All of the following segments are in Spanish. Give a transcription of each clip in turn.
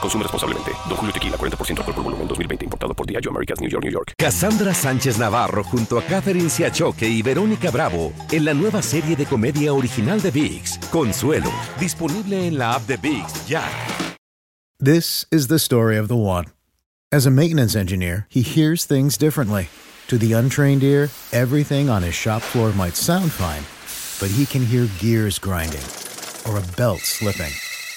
Consume responsablemente. Don Julio Tequila, 40% alcohol por volumen, 2020. Importado por Diageo Americas, New York, New York. Cassandra Sánchez Navarro junto a Catherine Siachoque y Verónica Bravo en la nueva serie de comedia original de VIX, Consuelo. Disponible en la app de VIX, ya. This is the story of the one. As a maintenance engineer, he hears things differently. To the untrained ear, everything on his shop floor might sound fine, but he can hear gears grinding or a belt slipping.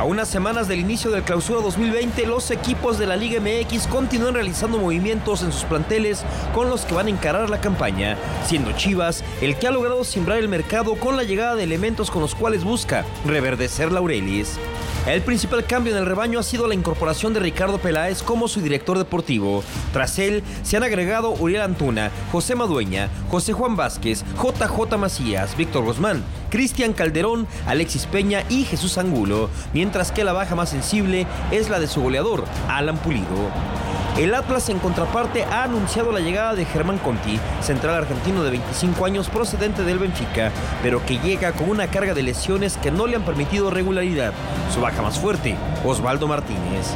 A unas semanas del inicio del clausura 2020, los equipos de la Liga MX continúan realizando movimientos en sus planteles con los que van a encarar la campaña, siendo Chivas el que ha logrado simbrar el mercado con la llegada de elementos con los cuales busca reverdecer Laurelis. El principal cambio en el rebaño ha sido la incorporación de Ricardo Peláez como su director deportivo. Tras él se han agregado Uriel Antuna, José Madueña, José Juan Vázquez, JJ Macías, Víctor Guzmán, Cristian Calderón, Alexis Peña y Jesús Angulo, mientras que la baja más sensible es la de su goleador, Alan Pulido. El Atlas en contraparte ha anunciado la llegada de Germán Conti, central argentino de 25 años procedente del Benfica, pero que llega con una carga de lesiones que no le han permitido regularidad. Su baja más fuerte, Osvaldo Martínez.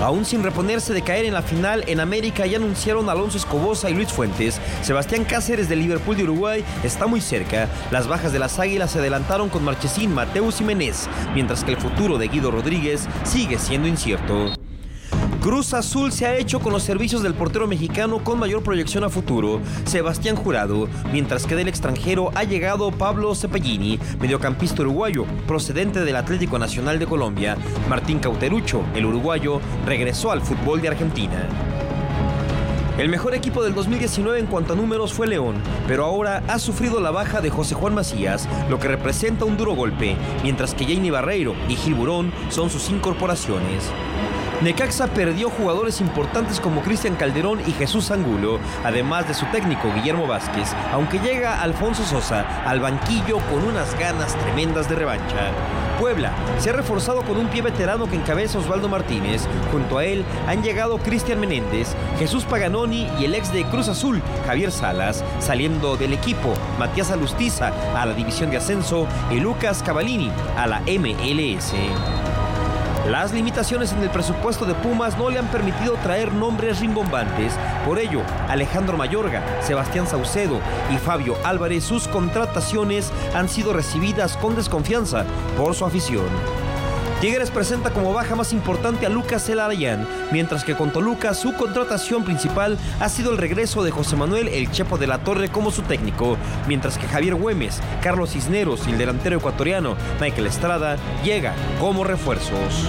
Aún sin reponerse de caer en la final, en América ya anunciaron Alonso Escobosa y Luis Fuentes. Sebastián Cáceres del Liverpool de Uruguay está muy cerca. Las bajas de las Águilas se adelantaron con Marchesín, Mateus y Menés, mientras que el futuro de Guido Rodríguez sigue siendo incierto. Cruz Azul se ha hecho con los servicios del portero mexicano con mayor proyección a futuro, Sebastián Jurado, mientras que del extranjero ha llegado Pablo Cepellini, mediocampista uruguayo, procedente del Atlético Nacional de Colombia. Martín Cauterucho, el uruguayo, regresó al fútbol de Argentina. El mejor equipo del 2019 en cuanto a números fue León, pero ahora ha sufrido la baja de José Juan Macías, lo que representa un duro golpe, mientras que Jamie Barreiro y Gil Burón son sus incorporaciones. Necaxa perdió jugadores importantes como Cristian Calderón y Jesús Angulo, además de su técnico Guillermo Vázquez, aunque llega Alfonso Sosa al banquillo con unas ganas tremendas de revancha. Puebla se ha reforzado con un pie veterano que encabeza Osvaldo Martínez. Junto a él han llegado Cristian Menéndez, Jesús Paganoni y el ex de Cruz Azul, Javier Salas, saliendo del equipo Matías Alustiza a la división de ascenso y Lucas Cavallini a la MLS. Las limitaciones en el presupuesto de Pumas no le han permitido traer nombres rimbombantes. Por ello, Alejandro Mayorga, Sebastián Saucedo y Fabio Álvarez, sus contrataciones han sido recibidas con desconfianza por su afición. Tigres presenta como baja más importante a Lucas Elarayán, mientras que con Toluca su contratación principal ha sido el regreso de José Manuel El Chepo de la Torre como su técnico, mientras que Javier Güemes, Carlos Cisneros y el delantero ecuatoriano Michael Estrada llega como refuerzos.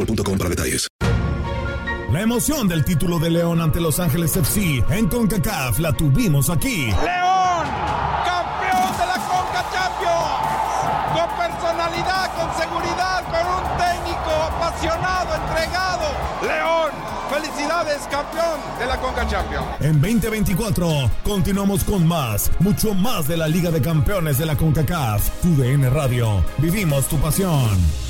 boostmobile.com para detalles. La emoción del título de León ante Los Ángeles FC en CONCACAF la tuvimos aquí. ¡León! ¡Campeón de la CONCACAF calidad, con seguridad, con un técnico apasionado, entregado. León, felicidades, campeón de la Conca Champions. En 2024 continuamos con más, mucho más de la Liga de Campeones de la CONCACAF. Tu DN Radio. Vivimos tu pasión.